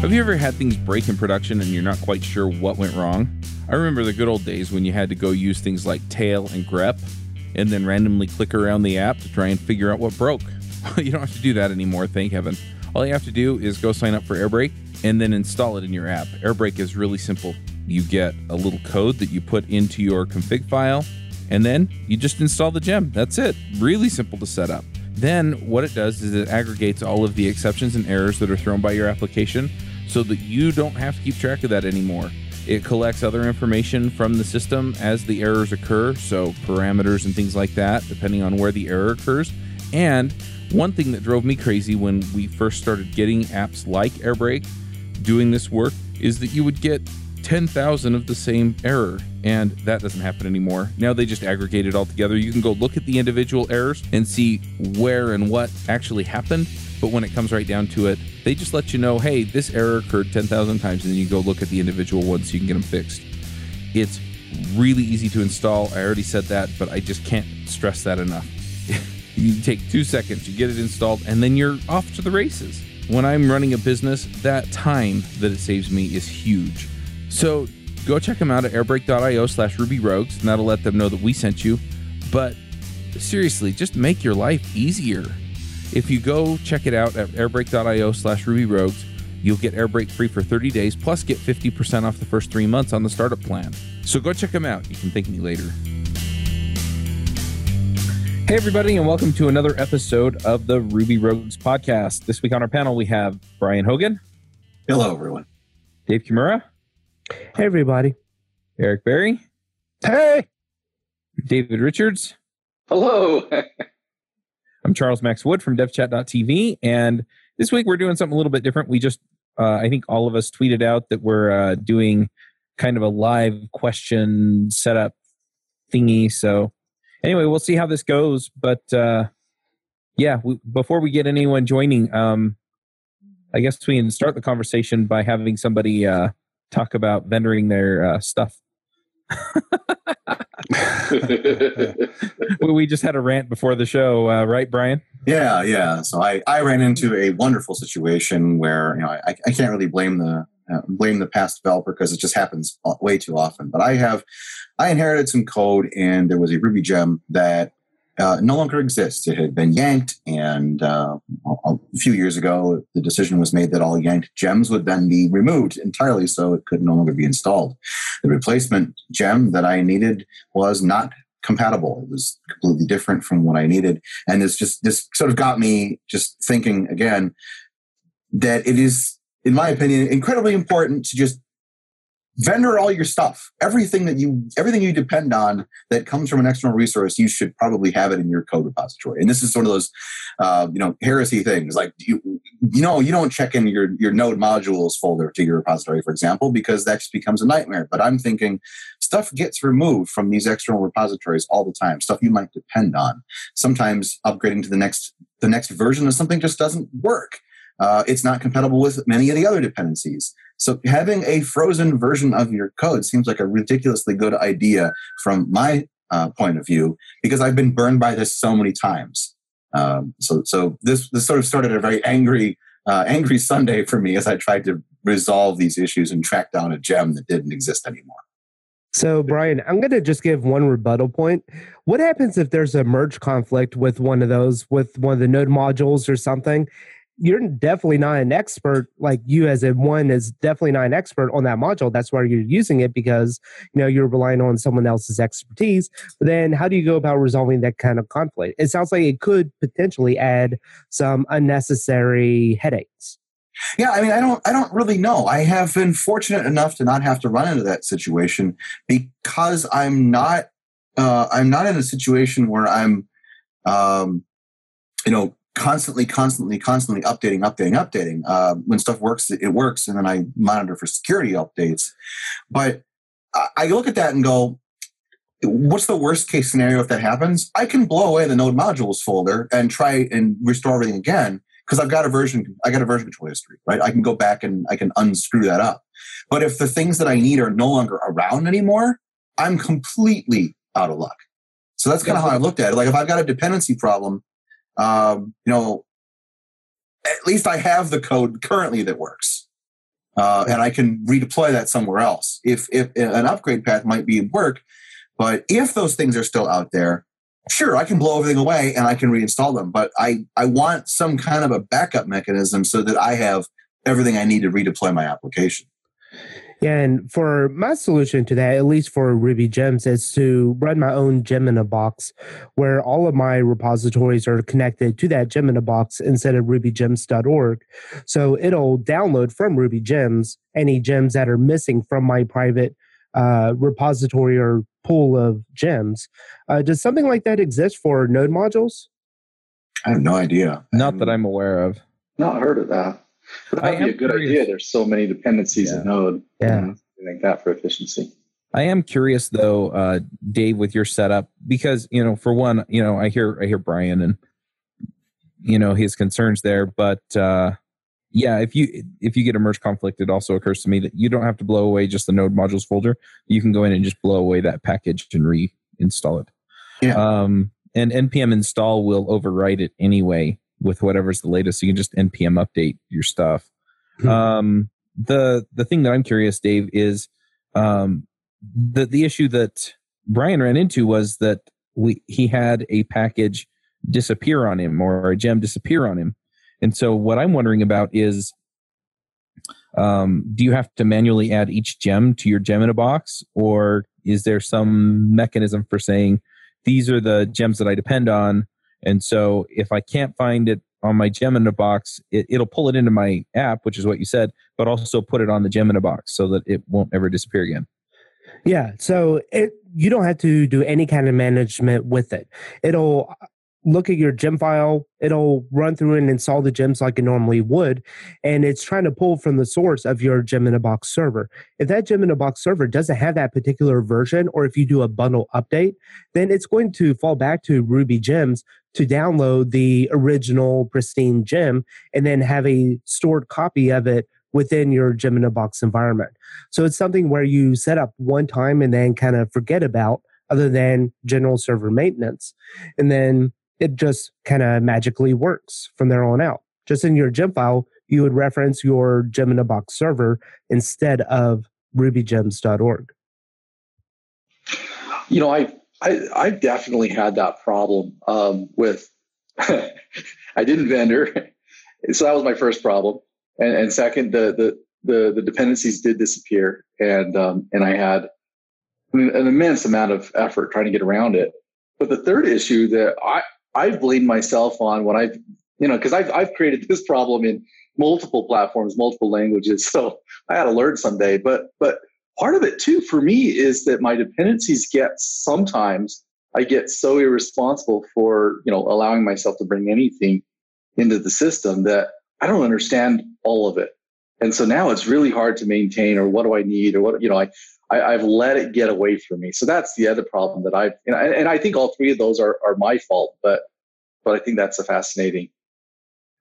Have you ever had things break in production and you're not quite sure what went wrong? I remember the good old days when you had to go use things like tail and grep and then randomly click around the app to try and figure out what broke. you don't have to do that anymore, thank heaven. All you have to do is go sign up for Airbrake and then install it in your app. Airbrake is really simple. You get a little code that you put into your config file and then you just install the gem. That's it. Really simple to set up. Then what it does is it aggregates all of the exceptions and errors that are thrown by your application so that you don't have to keep track of that anymore. It collects other information from the system as the errors occur, so parameters and things like that, depending on where the error occurs. And one thing that drove me crazy when we first started getting apps like Airbrake doing this work is that you would get 10,000 of the same error, and that doesn't happen anymore. Now they just aggregate it all together. You can go look at the individual errors and see where and what actually happened, but when it comes right down to it, they just let you know, hey, this error occurred 10,000 times, and then you go look at the individual ones so you can get them fixed. It's really easy to install. I already said that, but I just can't stress that enough. you take two seconds, you get it installed, and then you're off to the races. When I'm running a business, that time that it saves me is huge. So go check them out at airbrake.io slash rubyrogues, and that'll let them know that we sent you. But seriously, just make your life easier. If you go check it out at airbrake.io slash rubyrogues, you'll get Airbrake free for 30 days, plus get 50% off the first three months on the startup plan. So go check them out. You can thank me later. Hey, everybody, and welcome to another episode of the Ruby Rogues podcast. This week on our panel, we have Brian Hogan. Hello, everyone. Dave Kimura. Hey, everybody. Eric Berry. Hey. David Richards. Hello. I'm Charles Max Wood from devchat.tv. And this week we're doing something a little bit different. We just, uh, I think all of us tweeted out that we're uh, doing kind of a live question setup thingy. So, anyway, we'll see how this goes. But uh, yeah, we, before we get anyone joining, um, I guess we can start the conversation by having somebody uh, talk about vendoring their uh, stuff. we just had a rant before the show, uh, right, Brian? Yeah, yeah. So I, I ran into a wonderful situation where you know I, I can't really blame the uh, blame the past developer because it just happens way too often. But I have I inherited some code and there was a Ruby gem that uh, no longer exists. It had been yanked, and uh, a few years ago, the decision was made that all yanked gems would then be removed entirely, so it could no longer be installed. The replacement gem that I needed was not compatible. It was completely different from what I needed, and this just this sort of got me just thinking again that it is, in my opinion, incredibly important to just vendor all your stuff. Everything that you everything you depend on that comes from an external resource you should probably have it in your code repository. And this is one of those uh, you know heresy things. Like you you know you don't check in your your node modules folder to your repository for example because that just becomes a nightmare. But i'm thinking stuff gets removed from these external repositories all the time stuff you might depend on. Sometimes upgrading to the next the next version of something just doesn't work. Uh, it's not compatible with many of the other dependencies so having a frozen version of your code seems like a ridiculously good idea from my uh, point of view because I've been burned by this so many times. Um, so so this this sort of started a very angry uh, angry Sunday for me as I tried to resolve these issues and track down a gem that didn't exist anymore. So, Brian, I'm going to just give one rebuttal point. What happens if there's a merge conflict with one of those, with one of the node modules or something, you're definitely not an expert like you as a one is definitely not an expert on that module. That's why you're using it because you know you're relying on someone else's expertise. But then how do you go about resolving that kind of conflict? It sounds like it could potentially add some unnecessary headaches. Yeah, I mean, I don't, I don't really know. I have been fortunate enough to not have to run into that situation because I'm not, uh, I'm not in a situation where I'm, um, you know, constantly, constantly, constantly updating, updating, updating. Uh, when stuff works, it works, and then I monitor for security updates. But I look at that and go, what's the worst case scenario if that happens? I can blow away the node modules folder and try and restore everything again because I've got a version, I got a version control history, right? I can go back and I can unscrew that up. But if the things that I need are no longer around anymore, I'm completely out of luck. So that's kind of how I looked at it. Like if I've got a dependency problem, um, you know, at least I have the code currently that works. uh, and I can redeploy that somewhere else. If if an upgrade path might be work, but if those things are still out there, sure, I can blow everything away and I can reinstall them. But I I want some kind of a backup mechanism so that I have everything I need to redeploy my application. Yeah, and for my solution to that, at least for Ruby Gems, is to run my own gem in a box where all of my repositories are connected to that gem in a box instead of rubygems.org. So it'll download from Ruby Gems any gems that are missing from my private uh, repository or pool of gems. Uh, does something like that exist for node modules? I have no idea. Not that I'm aware of. Not heard of that. But that'd be a good curious. idea. There's so many dependencies yeah. in Node. Yeah. like that for efficiency. I am curious though, uh, Dave, with your setup, because you know, for one, you know, I hear I hear Brian and you know his concerns there, but uh, yeah, if you if you get a merge conflict, it also occurs to me that you don't have to blow away just the node modules folder. You can go in and just blow away that package and reinstall it. Yeah. Um, and npm install will overwrite it anyway with whatever's the latest. So you can just npm update your stuff. Hmm. Um, the the thing that I'm curious, Dave, is um, the the issue that Brian ran into was that we he had a package disappear on him or a gem disappear on him, and so what I'm wondering about is. Um, do you have to manually add each gem to your gem in a box, or is there some mechanism for saying these are the gems that I depend on? And so if I can't find it on my gem in a box, it, it'll pull it into my app, which is what you said, but also put it on the gem in a box so that it won't ever disappear again. Yeah. So it you don't have to do any kind of management with it. It'll uh, look at your gem file, it'll run through and install the gems like it normally would. And it's trying to pull from the source of your gem in a box server. If that gem in a box server doesn't have that particular version, or if you do a bundle update, then it's going to fall back to Ruby gems to download the original pristine gem and then have a stored copy of it within your gem in a box environment. So it's something where you set up one time and then kind of forget about other than general server maintenance. And then it just kind of magically works from there on out. Just in your gem file, you would reference your gem in a box server instead of rubygems.org. You know, I I I definitely had that problem um, with. I didn't vendor, so that was my first problem. And, and second, the, the the the dependencies did disappear, and um, and I had an immense amount of effort trying to get around it. But the third issue that I I blame myself on when I've, you know, because I've, I've created this problem in multiple platforms, multiple languages. So I had to learn someday. But, but part of it too for me is that my dependencies get sometimes I get so irresponsible for, you know, allowing myself to bring anything into the system that I don't understand all of it. And so now it's really hard to maintain or what do I need or what, you know, I, I, have let it get away from me. So that's the other problem that I've, and I, and I think all three of those are, are my fault, but, but I think that's a fascinating,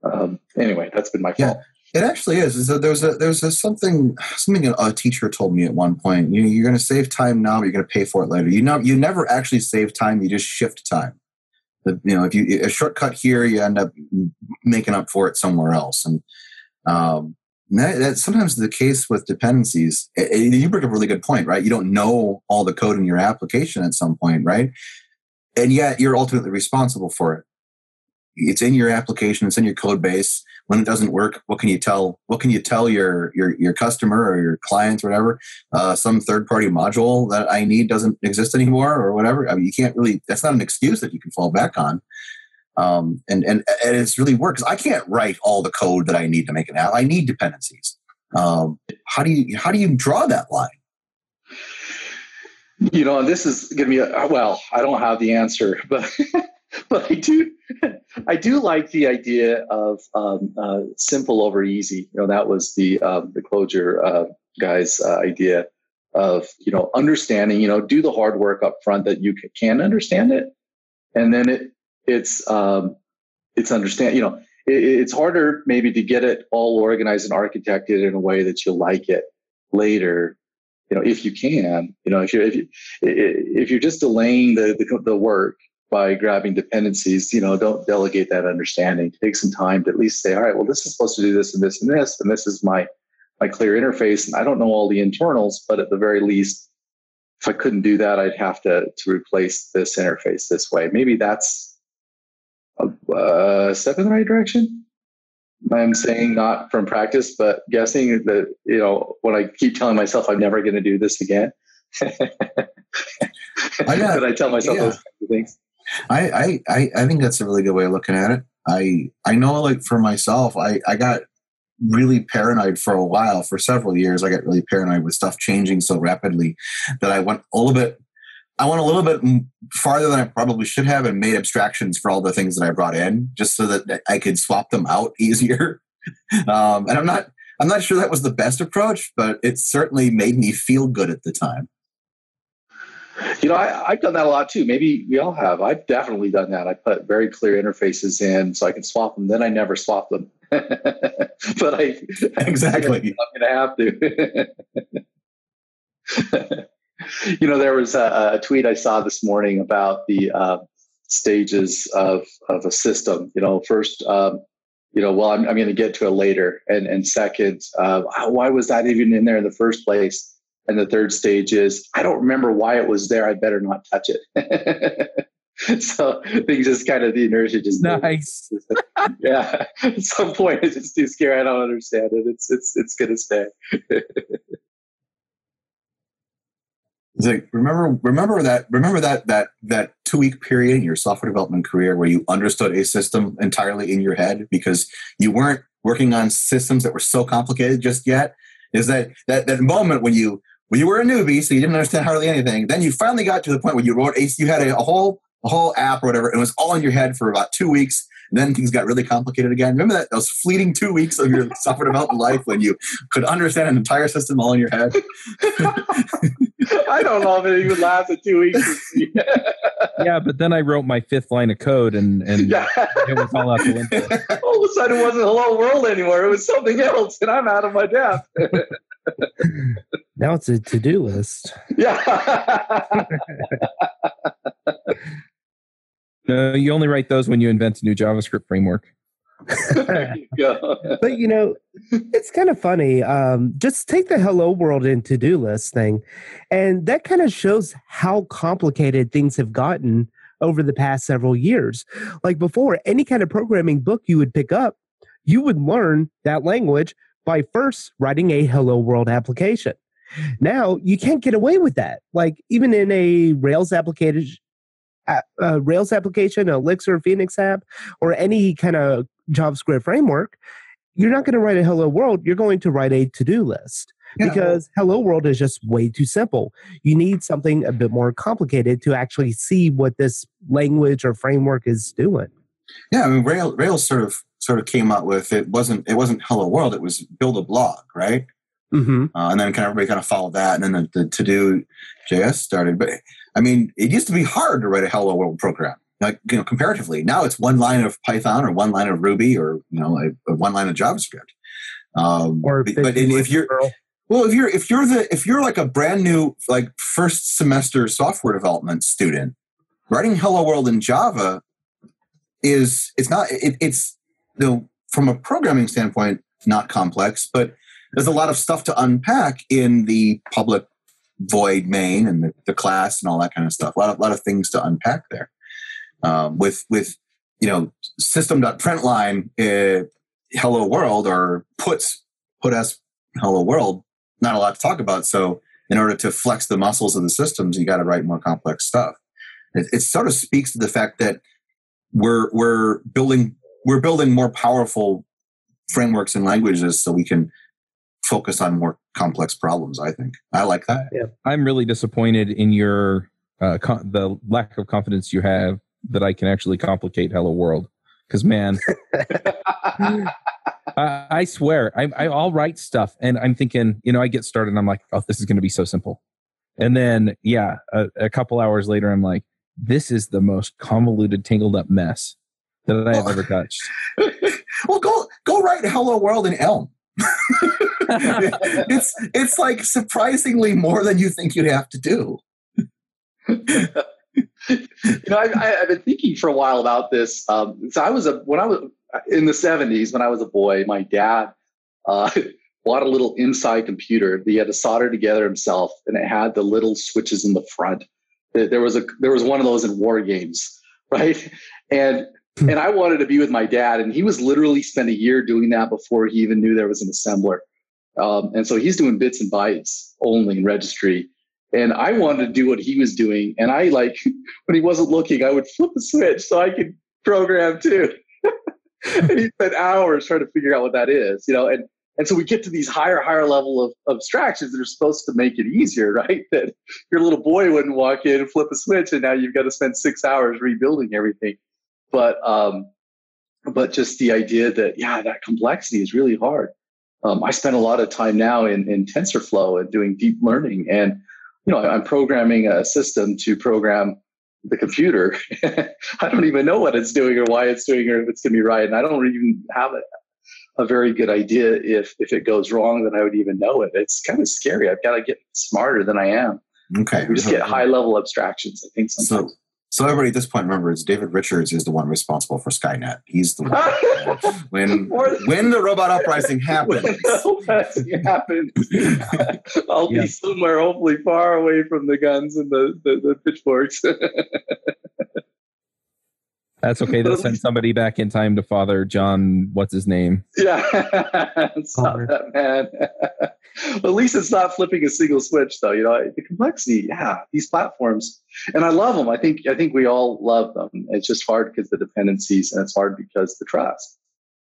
um, anyway, that's been my fault. Yeah, it actually is. So there's a, there's a something, something a teacher told me at one point, You you're going to save time now, but you're going to pay for it later. You know, you never actually save time. You just shift time. But, you know, if you, a shortcut here, you end up making up for it somewhere else. And, um, that, that's sometimes the case with dependencies. you bring up a really good point, right? You don't know all the code in your application at some point, right? And yet you're ultimately responsible for it. It's in your application, it's in your code base. When it doesn't work, what can you tell? What can you tell your your, your customer or your clients or whatever? Uh, some third party module that I need doesn't exist anymore or whatever. I mean, you can't really. That's not an excuse that you can fall back on. Um, and, and, and it's really works. I can't write all the code that I need to make an app. I need dependencies. Um, how do you how do you draw that line? You know, this is going to be a, well. I don't have the answer, but but I do I do like the idea of um, uh, simple over easy. You know, that was the um, the Clojure uh, guys' uh, idea of you know understanding. You know, do the hard work up front that you can understand it, and then it it's um, it's understand you know it, it's harder maybe to get it all organized and architected in a way that you like it later you know if you can you know if you're if, you, if you're just delaying the, the, the work by grabbing dependencies you know don't delegate that understanding take some time to at least say all right well this is supposed to do this and this and this and this is my my clear interface, and I don't know all the internals, but at the very least, if I couldn't do that, I'd have to to replace this interface this way. Maybe that's a, a step in the right direction. I'm saying not from practice, but guessing that you know when I keep telling myself I'm never going to do this again. I got, I tell myself yeah. those kinds of things. I, I I think that's a really good way of looking at it. I I know like for myself, I I got really paranoid for a while for several years i got really paranoid with stuff changing so rapidly that i went a little bit i went a little bit farther than i probably should have and made abstractions for all the things that i brought in just so that i could swap them out easier um, and i'm not i'm not sure that was the best approach but it certainly made me feel good at the time you know, I, have done that a lot too. Maybe we all have. I've definitely done that. I put very clear interfaces in so I can swap them. Then I never swap them. but I exactly I'm gonna have to. you know, there was a, a, tweet I saw this morning about the uh, stages of of a system. You know, first, um, you know, well, I'm, I'm going to get to it later, and and second, uh, why was that even in there in the first place? And the third stage is I don't remember why it was there. I better not touch it. so things just kind of the inertia just nice. yeah. At some point, it's just too scary. I don't understand it. It's it's it's gonna stay. It's like remember remember that remember that that that two week period in your software development career where you understood a system entirely in your head because you weren't working on systems that were so complicated just yet. Is that that that moment when you when you were a newbie, so you didn't understand hardly anything. Then you finally got to the point where you wrote a, you had a, a whole a whole app or whatever, and it was all in your head for about two weeks. then things got really complicated again. Remember that those fleeting two weeks of your software development life when you could understand an entire system all in your head. I don't know if it even lasted two weeks. yeah, but then I wrote my fifth line of code, and and yeah. it was all out the window. All of a sudden, it wasn't hello world anymore. It was something else, and I'm out of my depth. now it's a to-do list. Yeah. no, you only write those when you invent a new JavaScript framework. you but you know, it's kind of funny. Um, just take the hello world and to-do list thing, and that kind of shows how complicated things have gotten over the past several years. Like before, any kind of programming book you would pick up, you would learn that language by first writing a hello world application. Now you can't get away with that. Like even in a Rails application, uh, Rails application, Elixir, Phoenix app, or any kind of JavaScript framework, you're not going to write a hello world. You're going to write a to do list yeah. because hello world is just way too simple. You need something a bit more complicated to actually see what this language or framework is doing. Yeah, I mean Rails, Rails sort of sort of came up with it wasn't it wasn't hello world. It was build a blog, right? Mm-hmm. Uh, and then kind of everybody kind of followed that, and then the, the to do JS started. But I mean, it used to be hard to write a hello world program, like you know, comparatively. Now it's one line of Python or one line of Ruby or you know, a, a one line of JavaScript. Um, or but, but if you're well, if you're if you're the if you're like a brand new like first semester software development student, writing Hello World in Java is it's not it, it's know, from a programming standpoint not complex, but there's a lot of stuff to unpack in the public void main and the, the class and all that kind of stuff. A lot of, lot of things to unpack there. Um, with with you know system.println uh, hello world or puts put as hello world not a lot to talk about so in order to flex the muscles of the systems you got to write more complex stuff it, it, sort of speaks to the fact that we're we're building we're building more powerful frameworks and languages so we can focus on more complex problems. I think I like that. Yeah. I'm really disappointed in your uh, the lack of confidence you have that I can actually complicate Hello World. Because man, I, I, swear, I, I, will write stuff and I'm thinking, you know, I get started and I'm like, oh, this is going to be so simple. And then, yeah, a, a couple hours later, I'm like, this is the most convoluted, tangled up mess that I have ever touched. well, go go write Hello World in Elm. it's it's like surprisingly more than you think you'd have to do. you know, I, have been thinking for a while about this. Um, so I was a when I was in the '70s when I was a boy, my dad uh, bought a little IMSAI computer that he had to solder together himself, and it had the little switches in the front. There was a there was one of those in WarGames, right? And and I wanted to be with my dad, and he was literally spent a year doing that before he even knew there was an assembler. Um, and so he's doing bits and bytes only in registry. And I wanted to do what he was doing. And I like when he wasn't looking, I would flip a switch so I could program too. and he spent hours trying to figure out what that is, you know. And and so we get to these higher, higher level of abstractions that are supposed to make it easier, right? That your little boy wouldn't walk in and flip a switch, and now you've got to spend six hours rebuilding everything. But um, but just the idea that yeah, that complexity is really hard. Um, I spend a lot of time now in, in TensorFlow and doing deep learning, and you know I'm programming a system to program the computer. I don't even know what it's doing or why it's doing or if it's going to be right, and I don't even have a, a very good idea if if it goes wrong that I would even know it. It's kind of scary. I've got to get smarter than I am. Okay, we just get high level abstractions. I think sometimes. So, so everybody at this point remember it's David Richards is the one responsible for Skynet. He's the one when when the robot uprising happens. when the uprising happens, I'll yeah. be somewhere hopefully far away from the guns and the, the, the pitchforks. That's okay. They'll send somebody back in time to Father John. What's his name? Yeah, it's not that man. at least it's not flipping a single switch, though. You know, the complexity. Yeah, these platforms, and I love them. I think I think we all love them. It's just hard because the dependencies, and it's hard because the trust.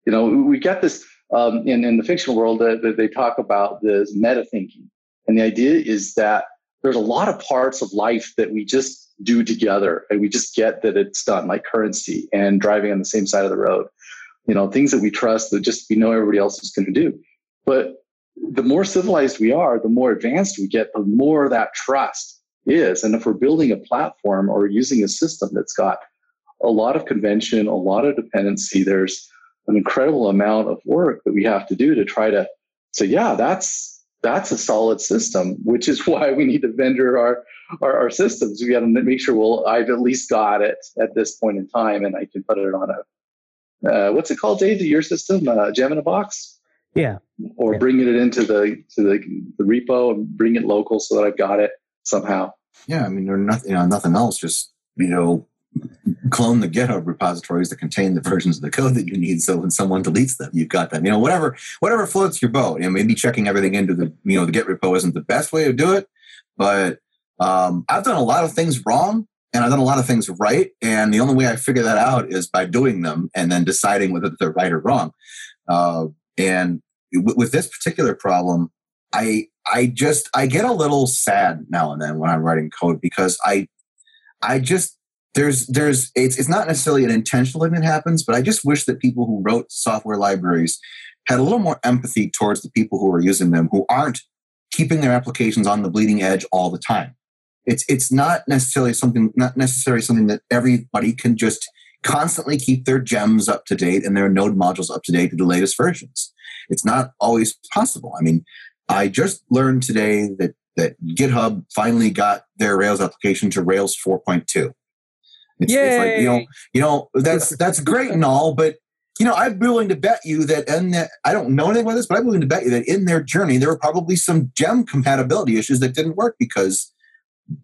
You know, we get this um, in in the fictional world that, that they talk about this meta thinking, and the idea is that there's a lot of parts of life that we just do together. And we just get that it's done like currency and driving on the same side of the road. You know things that we trust that just we know everybody else is going to do. But the more civilized we are the more advanced we get the more that trust is. And if we're building a platform or using a system that's got a lot of convention a lot of dependency there's an incredible amount of work that we have to do to try to say yeah that's that's a solid system, which is why we need to vendor our, our, our systems. We got to make sure well, I've at least got it at this point in time, and I can put it on a uh, what's it called, Dave? To your system, uh, gem in a box. Yeah. Or yeah. bringing it into the to the, the repo and bring it local so that I've got it somehow. Yeah, I mean, there's nothing, you know, nothing else. Just you know, clone the GitHub repositories that contain the versions of the code that you need. So when someone deletes them, you've got them. You know, whatever whatever floats your boat. You know, maybe checking everything into the you know the Git repo isn't the best way to do it, but um, I've done a lot of things wrong and I've done a lot of things right. And the only way I figure that out is by doing them and then deciding whether they're right or wrong. Uh, and w- with this particular problem, I I just I get a little sad now and then when I'm writing code because I I just there's there's it's it's not necessarily an intentional thing that happens, but I just wish that people who wrote software libraries had a little more empathy towards the people who are using them who aren't keeping their applications on the bleeding edge all the time. It's it's not necessarily something not necessarily something that everybody can just constantly keep their gems up to date and their node modules up to date to the latest versions. It's not always possible. I mean, I just learned today that that GitHub finally got their Rails application to Rails 4.2. It's, it's, like you know, you know that's that's great and all, but you know, I'm willing to bet you that, and I don't know anything about this, but I'm willing to bet you that in their journey there were probably some gem compatibility issues that didn't work because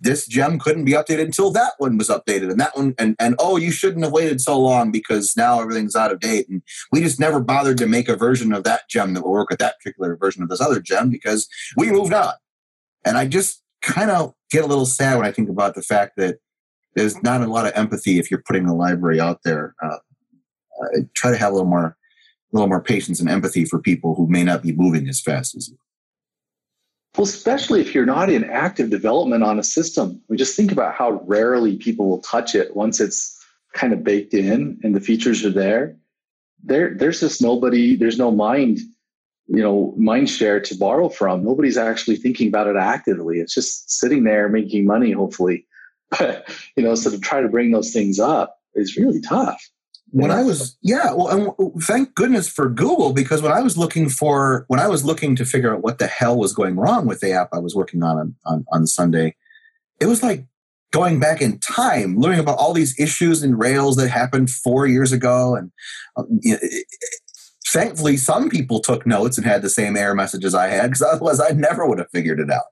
this gem couldn't be updated until that one was updated, and that one, and and oh, you shouldn't have waited so long because now everything's out of date, and we just never bothered to make a version of that gem that will work with that particular version of this other gem because we moved on, and I just kind of get a little sad when I think about the fact that there's not a lot of empathy if you're putting a library out there. Uh, uh, try to have a little more, a little more patience and empathy for people who may not be moving as fast as you. Well, especially if you're not in active development on a system. We just think about how rarely people will touch it once it's kind of baked in and the features are there. There, there's just nobody. There's no mind, you know, mind share to borrow from. Nobody's actually thinking about it actively. It's just sitting there making money, hopefully, But you know, so to try to bring those things up is really tough. When I was, yeah, well, and thank goodness for Google because when I was looking for, when I was looking to figure out what the hell was going wrong with the app I was working on on, on Sunday, it was like going back in time, learning about all these issues in Rails that happened four years ago, and uh, you know, thankfully, some people took notes and had the same error messages I had because otherwise I never would have figured it out.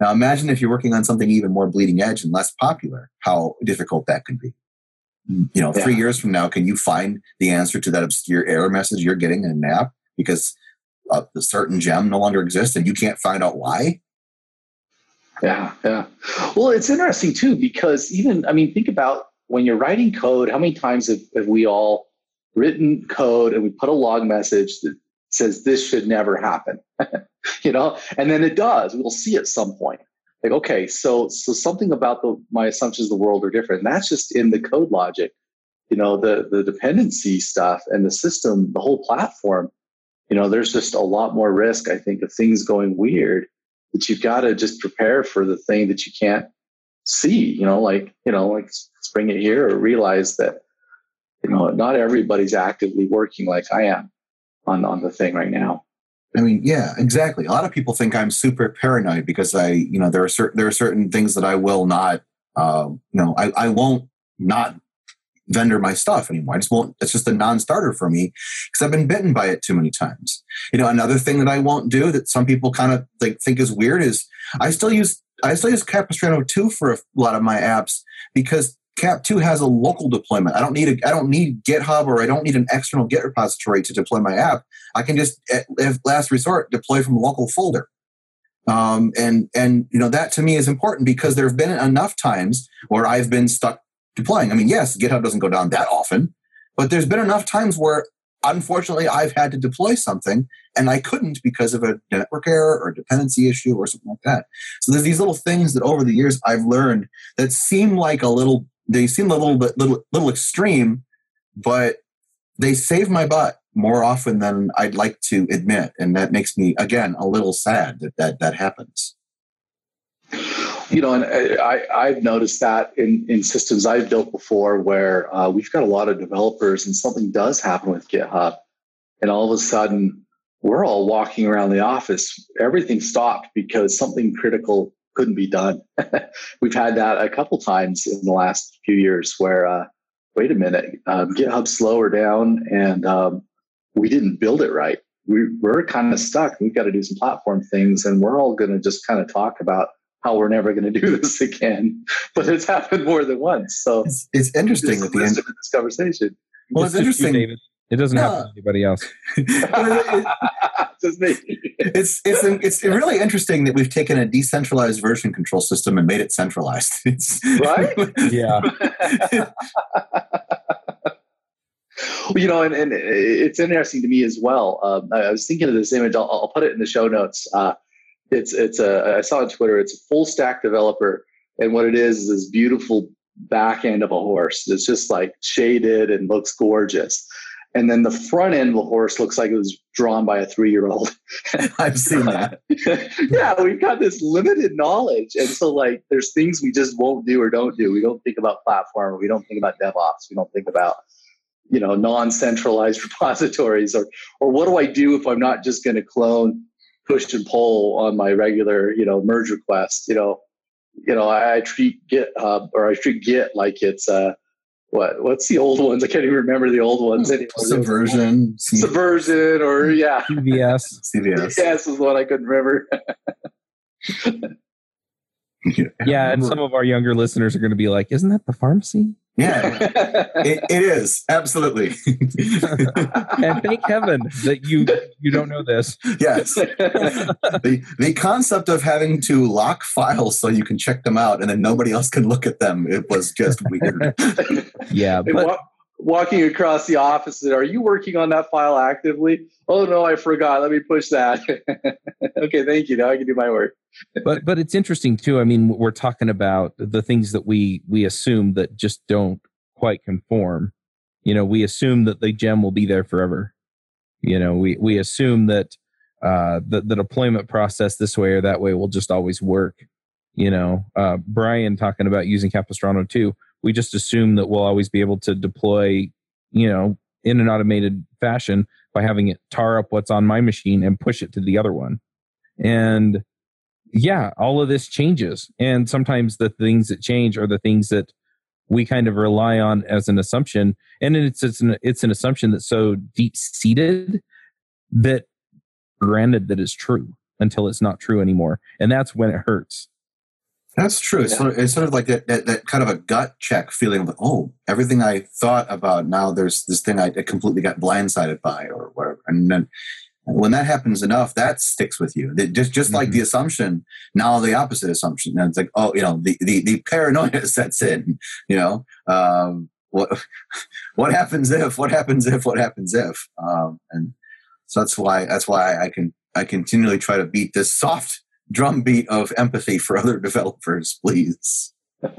Now, imagine if you're working on something even more bleeding edge and less popular, how difficult that could be. You know, yeah. three years from now, can you find the answer to that obscure error message you're getting in an app because uh, a certain gem no longer exists and you can't find out why? Yeah, yeah. Well, it's interesting too because even, I mean, think about when you're writing code, how many times have, have we all written code and we put a log message that says this should never happen you know and then it does we'll see at some point like okay so so something about the my assumptions of the world are different and that's just in the code logic you know the the dependency stuff and the system the whole platform you know there's just a lot more risk i think of things going weird that you've got to just prepare for the thing that you can't see you know like you know like bring it here or realize that you know, not everybody's actively working like I am on, on the thing right now. I mean, yeah, exactly. A lot of people think I'm super paranoid because I, you know, there are certain there are certain things that I will not, uh, you know, I, I won't not vendor my stuff anymore. I just won't. It's just a non-starter for me because I've been bitten by it too many times. You know, another thing that I won't do that some people kind of like think is weird is I still use I still use Capistrano 2 for a lot of my apps because Cap 2 has a local deployment. I don't need a I don't need GitHub or I don't need an external Git repository to deploy my app. I can just at, last resort deploy from a local folder. Um, and and you know that to me is important because there have been enough times where I've been stuck deploying. I mean, yes, GitHub doesn't go down that often, but there's been enough times where unfortunately I've had to deploy something and I couldn't because of a network error or dependency issue or something like that. So there's these little things that over the years I've learned that seem like a little they seem a little bit little little extreme, but they save my butt more often than I'd like to admit, and that makes me again a little sad that that that happens. You know, and I, I've noticed that in, in systems I've built before where uh, we've got a lot of developers and something does happen with GitHub. And all of a sudden, we're all walking around the office. Everything stopped because something critical couldn't be done. We've had that a couple times in the last few years where, uh, wait a minute, um, GitHub slower down and um, we didn't build it right. We, we're kind of stuck. We've got to do some platform things, and we're all going to just kind of talk about how we're never going to do this again. But it's happened more than once. So it's, it's interesting at the end of this conversation. Well, it's, it's interesting, David. It doesn't no. happen to anybody else. Just me. it's it's it's really interesting that we've taken a decentralized version control system and made it centralized. It's, right? yeah. you know, and, and it's interesting to me as well. Um, I was thinking of this image. I'll, I'll put it in the show notes. Uh, it's it's a I saw on Twitter. It's a full stack developer, and what it is is this beautiful back end of a horse. It's just like shaded and looks gorgeous and then the front end of the horse looks like it was drawn by a three year old. I've seen that. yeah, we've got this limited knowledge. And so, like, there's things we just won't do or don't do. We don't think about platform, we don't think about DevOps, we don't think about you know non-centralized repositories or or what do i do if i'm not just going to clone push and pull on my regular you know merge request you know you know i, I treat github uh, or i treat git like it's a what what's the old ones? I can't even remember the old ones anymore. Subversion, Subversion, or yeah, CVS. CVS. Yes, is what I couldn't remember. yeah, and some of our younger listeners are going to be like, "Isn't that the pharmacy?" Yeah, it, it is absolutely. and thank heaven that you you don't know this. Yes, the the concept of having to lock files so you can check them out and then nobody else can look at them it was just weird. yeah, but walking across the office and are you working on that file actively? Oh no i forgot. Let me push that. Okay thank you. Now i can do my work. But but it's interesting too. I mean we're talking about the things that we we assume that just don't quite conform. You know we assume that the gem will be there forever. You know we we assume that uh the, the deployment process this way or that way will just always work. You know uh brian talking about using capistrano 2 we just assume that we'll always be able to deploy, you know, in an automated fashion by having it tar up what's on my machine and push it to the other one. And yeah, all of this changes. And sometimes the things that change are the things that we kind of rely on as an assumption. And it's, it's an, it's an assumption that's so deep seated that granted that is true until it's not true anymore. And that's when it hurts. That's true. It's, yeah. sort, of, it's sort of like that, that, that, kind of a gut check feeling of, oh, everything I thought about now there's this thing I completely got blindsided by or whatever. And then when that happens enough, that sticks with you. It just just mm-hmm. like the assumption, now the opposite assumption. And it's like, oh, you know, the, the, the paranoia sets in, you know, um, what, what happens if, what happens if, what happens if? Um, and so that's why, that's why I can, I continually try to beat this soft drumbeat of empathy for other developers, please.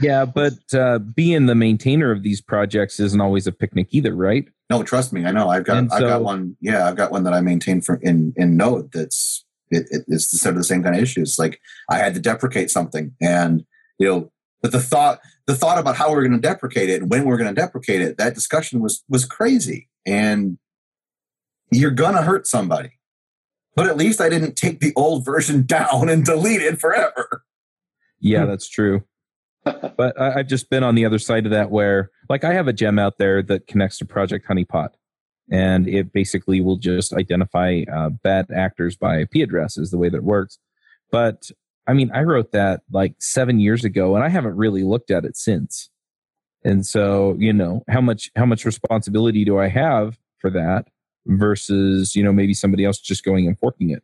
yeah, but uh, being the maintainer of these projects isn't always a picnic either, right? No, trust me, I know. I've got, I've got one. Yeah, I've got one that I maintain for in in Node. That's it, it, it's sort of the same kind of issues. Like I had to deprecate something, and you know, but the thought the thought about how we are going to deprecate it and when we're going to deprecate it, that discussion was was crazy, and you're gonna hurt somebody but at least I didn't take the old version down and delete it forever. Yeah, that's true. but I, have just been on the other side of that where, like, I have a gem out there that connects to Project Honeypot, and it basically will just identify uh, bad actors by IP addresses, the way that it works. But I mean, I wrote that like seven years ago, and I haven't really looked at it since. And so, you know, how much how much responsibility do I have for that? Versus you know maybe somebody else just going and forking it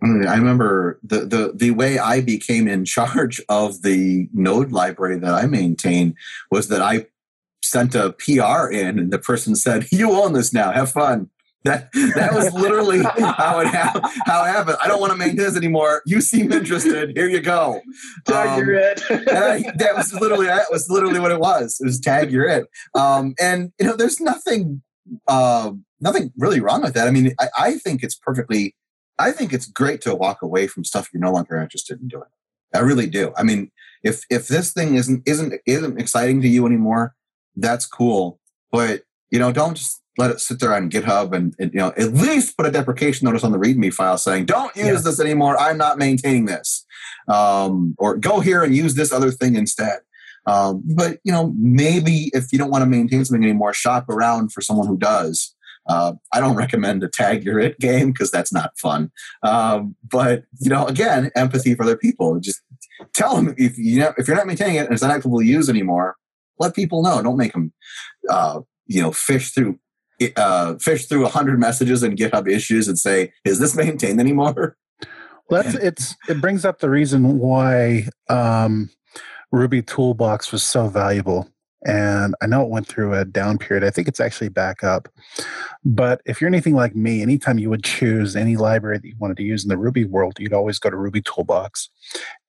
I remember the, the the way I became in charge of the node library that I maintain was that I sent a PR in and the person said, You own this now, have fun. That that was literally how it ha- how it happened. I don't want to maintain this anymore. You seem interested. Here you go. Tag um, you're it. I, that was literally that was literally what it was. It was tag you're it. Um, and you know, there's nothing uh, nothing really wrong with that. I mean, I, I, think it's perfectly. I think it's great to walk away from stuff you're no longer interested in doing. I really do. I mean, if if this thing isn't isn't isn't exciting to you anymore, that's cool. But you know, don't just let it sit there on GitHub and, and you know at least put a deprecation notice on the README file saying, "Don't use yeah. this anymore. I'm not maintaining this," um, or go here and use this other thing instead. Um, but you know, maybe if you don't want to maintain something anymore, shop around for someone who does. Uh, I don't recommend a tag your it game because that's not fun. Um, but you know, again, empathy for other people. Just tell them if you know, if you're not maintaining it and it's not actively used anymore, let people know. Don't make them, uh, you know, fish through uh, fish through a hundred messages and GitHub issues and say, "Is this maintained anymore?" Well, that's it's it brings up the reason why um, Ruby Toolbox was so valuable. And I know it went through a down period. I think it's actually back up. But if you're anything like me, anytime you would choose any library that you wanted to use in the Ruby world, you'd always go to Ruby Toolbox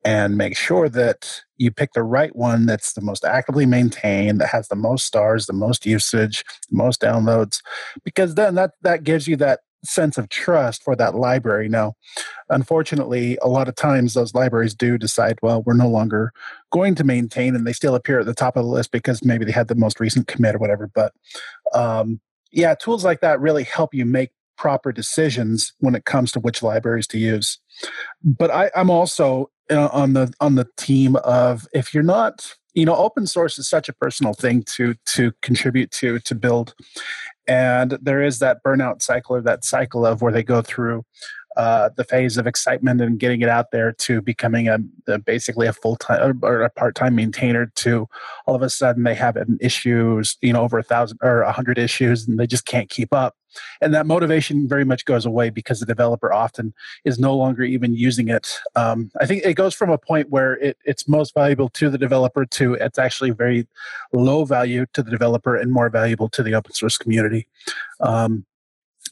and make sure that you pick the right one that's the most actively maintained, that has the most stars, the most usage, the most downloads, because then that, that gives you that sense of trust for that library. Now, unfortunately, a lot of times those libraries do decide, well, we're no longer going to maintain, and they still appear at the top of the list because maybe they had the most recent commit or whatever. But um, yeah, tools like that really help you make proper decisions when it comes to which libraries to use. But I, I'm also uh, on the on the team of if you're not you know open source is such a personal thing to to contribute to to build. And there is that burnout cycle or that cycle of where they go through uh, the phase of excitement and getting it out there to becoming a, a basically a full time or a part time maintainer to all of a sudden they have issues, you know, over a thousand or a hundred issues and they just can't keep up. And that motivation very much goes away because the developer often is no longer even using it. Um, I think it goes from a point where it, it's most valuable to the developer to it's actually very low value to the developer and more valuable to the open source community. Um,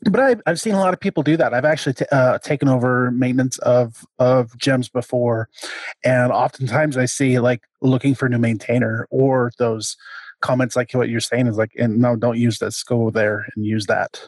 but I've, I've seen a lot of people do that. I've actually t- uh, taken over maintenance of of gems before, and oftentimes I see like looking for a new maintainer or those comments like what you're saying is like, and no, don't use this. Go there and use that.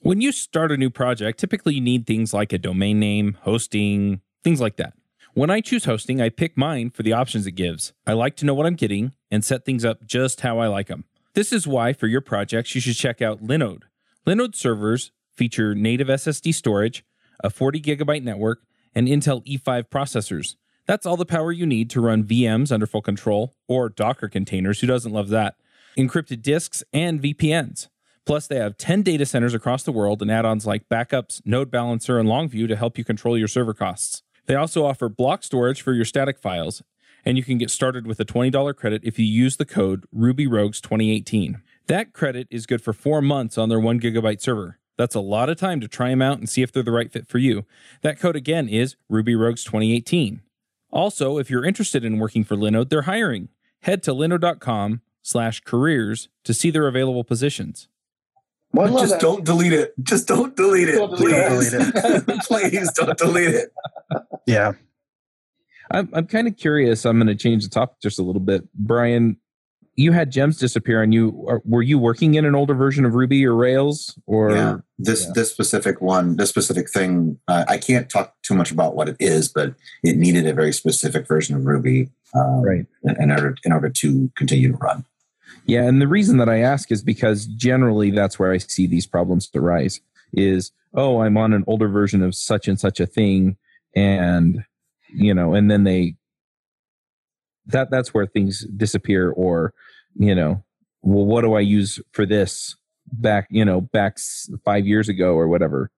When you start a new project, typically you need things like a domain name, hosting, things like that. When I choose hosting, I pick mine for the options it gives. I like to know what I'm getting and set things up just how I like them. This is why, for your projects, you should check out Linode. Linode servers feature native SSD storage, a 40 gigabyte network, and Intel E5 processors. That's all the power you need to run VMs under full control, or Docker containers, who doesn't love that, encrypted disks, and VPNs. Plus, they have 10 data centers across the world and add ons like backups, Node Balancer, and Longview to help you control your server costs. They also offer block storage for your static files, and you can get started with a $20 credit if you use the code RubyRogues2018. That credit is good for four months on their one gigabyte server. That's a lot of time to try them out and see if they're the right fit for you. That code again is RubyRogues2018. Also, if you're interested in working for Linode, they're hiring. Head to linode.com slash careers to see their available positions. Well, just that. don't delete it. Just don't delete it. Don't please. Delete it. please don't delete it. Yeah. I'm, I'm kind of curious. I'm going to change the topic just a little bit. Brian, you had gems disappear and you were you working in an older version of Ruby or Rails or yeah, this yeah. this specific one, this specific thing. Uh, I can't talk too much about what it is, but it needed a very specific version of Ruby, um, right, in order in order to continue to run. Yeah, and the reason that I ask is because generally that's where I see these problems arise is, oh, I'm on an older version of such and such a thing and you know, and then they that that's where things disappear or, you know, well what do I use for this back, you know, back 5 years ago or whatever,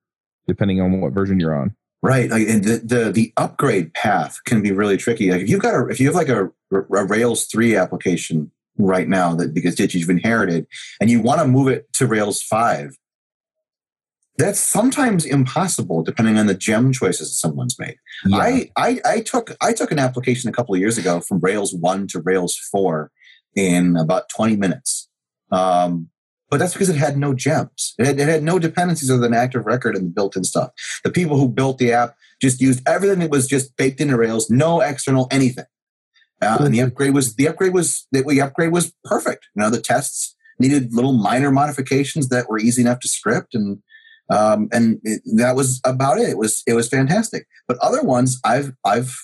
depending on what version you're on. Right, like, and the, the the upgrade path can be really tricky. Like if you've got a if you have like a, a Rails three application right now that because that you've inherited and you want to move it to Rails 5, that's sometimes impossible depending on the gem choices that someone's made. Yeah. I, I, I took I took an application a couple of years ago from Rails 1 to Rails 4 in about 20 minutes. Um, but that's because it had no gems. It had, it had no dependencies other than active record and the built-in stuff. The people who built the app just used everything that was just baked into Rails, no external anything. Uh, and the upgrade was the upgrade was the upgrade was perfect. You know, the tests needed little minor modifications that were easy enough to script, and um, and it, that was about it. It was it was fantastic. But other ones, I've I've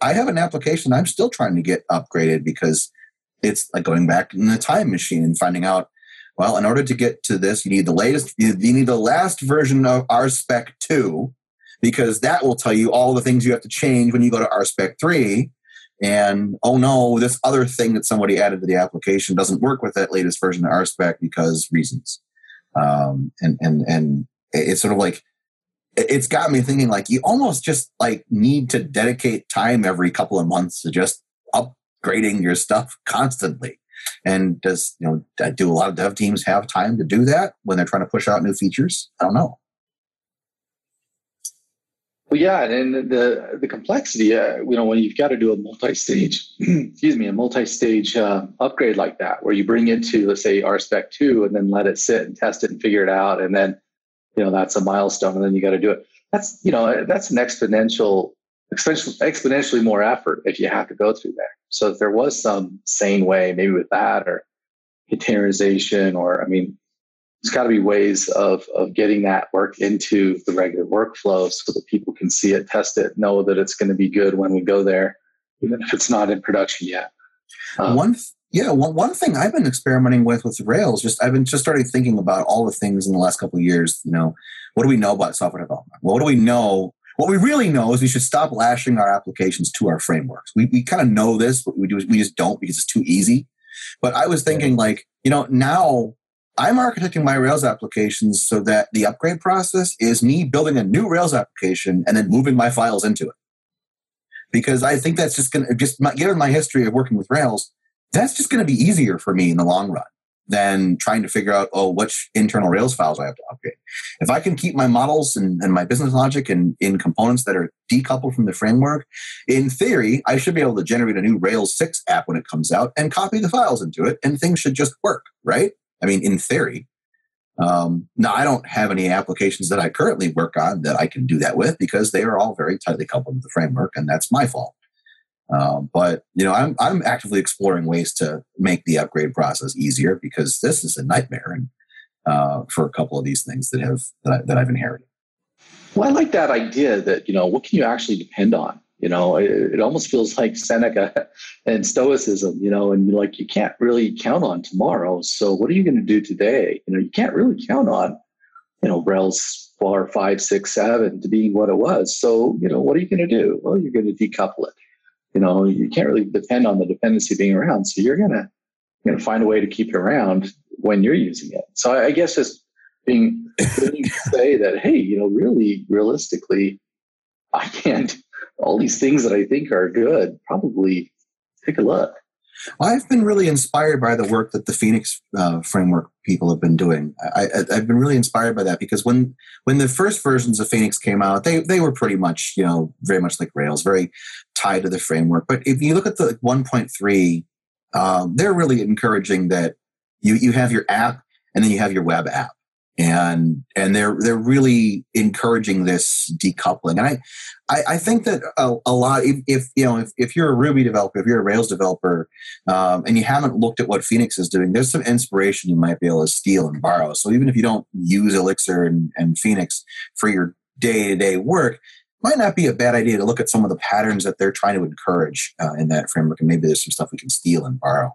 I have an application I'm still trying to get upgraded because it's like going back in the time machine and finding out. Well, in order to get to this, you need the latest. You need the last version of RSpec two, because that will tell you all the things you have to change when you go to RSpec three and oh no, this other thing that somebody added to the application doesn't work with that latest version of RSpec because reasons. Um, and and and it's sort of like it's got me thinking like you almost just like need to dedicate time every couple of months to just upgrading your stuff constantly. And does you know do a lot of dev teams have time to do that when they're trying to push out new features? I don't know. Well, yeah, and the the complexity, uh, you know, when you've got to do a multi-stage, excuse me, a multi-stage uh, upgrade like that, where you bring it to, let's say, RSpec two, and then let it sit and test it and figure it out, and then, you know, that's a milestone, and then you got to do it. That's you know, that's an exponential, exponentially more effort if you have to go through there. So if there was some sane way, maybe with that or containerization, or I mean, there's got to be ways of, of getting that work into the regular workflow so that people can see it, test it, know that it's going to be good when we go there, even if it's not in production yet. Um, one, yeah, one, one thing I've been experimenting with with Rails, just I've been just started thinking about all the things in the last couple of years. You know, what do we know about software development? Well, what do we know? What we really know is we should stop lashing our applications to our frameworks. We, we kind of know this, but we do we just don't because it's too easy. But I was thinking, like, you know, now I'm architecting my Rails applications so that the upgrade process is me building a new Rails application and then moving my files into it. Because I think that's just going to, just my, given my history of working with Rails, that's just going to be easier for me in the long run than trying to figure out, oh, which internal Rails files I have to upgrade. If I can keep my models and, and my business logic in, in components that are decoupled from the framework, in theory, I should be able to generate a new Rails 6 app when it comes out and copy the files into it, and things should just work, right? I mean, in theory. Um, now, I don't have any applications that I currently work on that I can do that with because they are all very tightly coupled with the framework, and that's my fault. Um, but you know, I'm I'm actively exploring ways to make the upgrade process easier because this is a nightmare, and uh, for a couple of these things that have that, I, that I've inherited. Well, I like that idea that you know what can you actually depend on. You know, it, it, almost feels like Seneca and Stoicism, you know, and like you can't really count on tomorrow. So what are you going to do today? You know, you can't really count on, you know, Rails four, five, six, seven to being what it was. So, you know, what are you going to do? Well, you're going to decouple it. You know, you can't really depend on the dependency being around. So you're going to you know find a way to keep it around when you're using it. So I, I guess just being willing to say that, hey, you know, really realistically, I can't all these things that I think are good. Probably take a look. I've been really inspired by the work that the Phoenix uh, framework people have been doing. I, have been really inspired by that because when when the first versions of Phoenix came out, they they were pretty much you know very much like Rails, very tied to the framework. But if you look at the 1.3, um, they're really encouraging that you you have your app and then you have your web app and and they're they're really encouraging this decoupling. And i i, I think that a, a lot if, if, you know if, if you're a ruby developer if you're a rails developer um, and you haven't looked at what phoenix is doing there's some inspiration you might be able to steal and borrow. So even if you don't use elixir and, and phoenix for your day-to-day work might not be a bad idea to look at some of the patterns that they're trying to encourage uh, in that framework. And maybe there's some stuff we can steal and borrow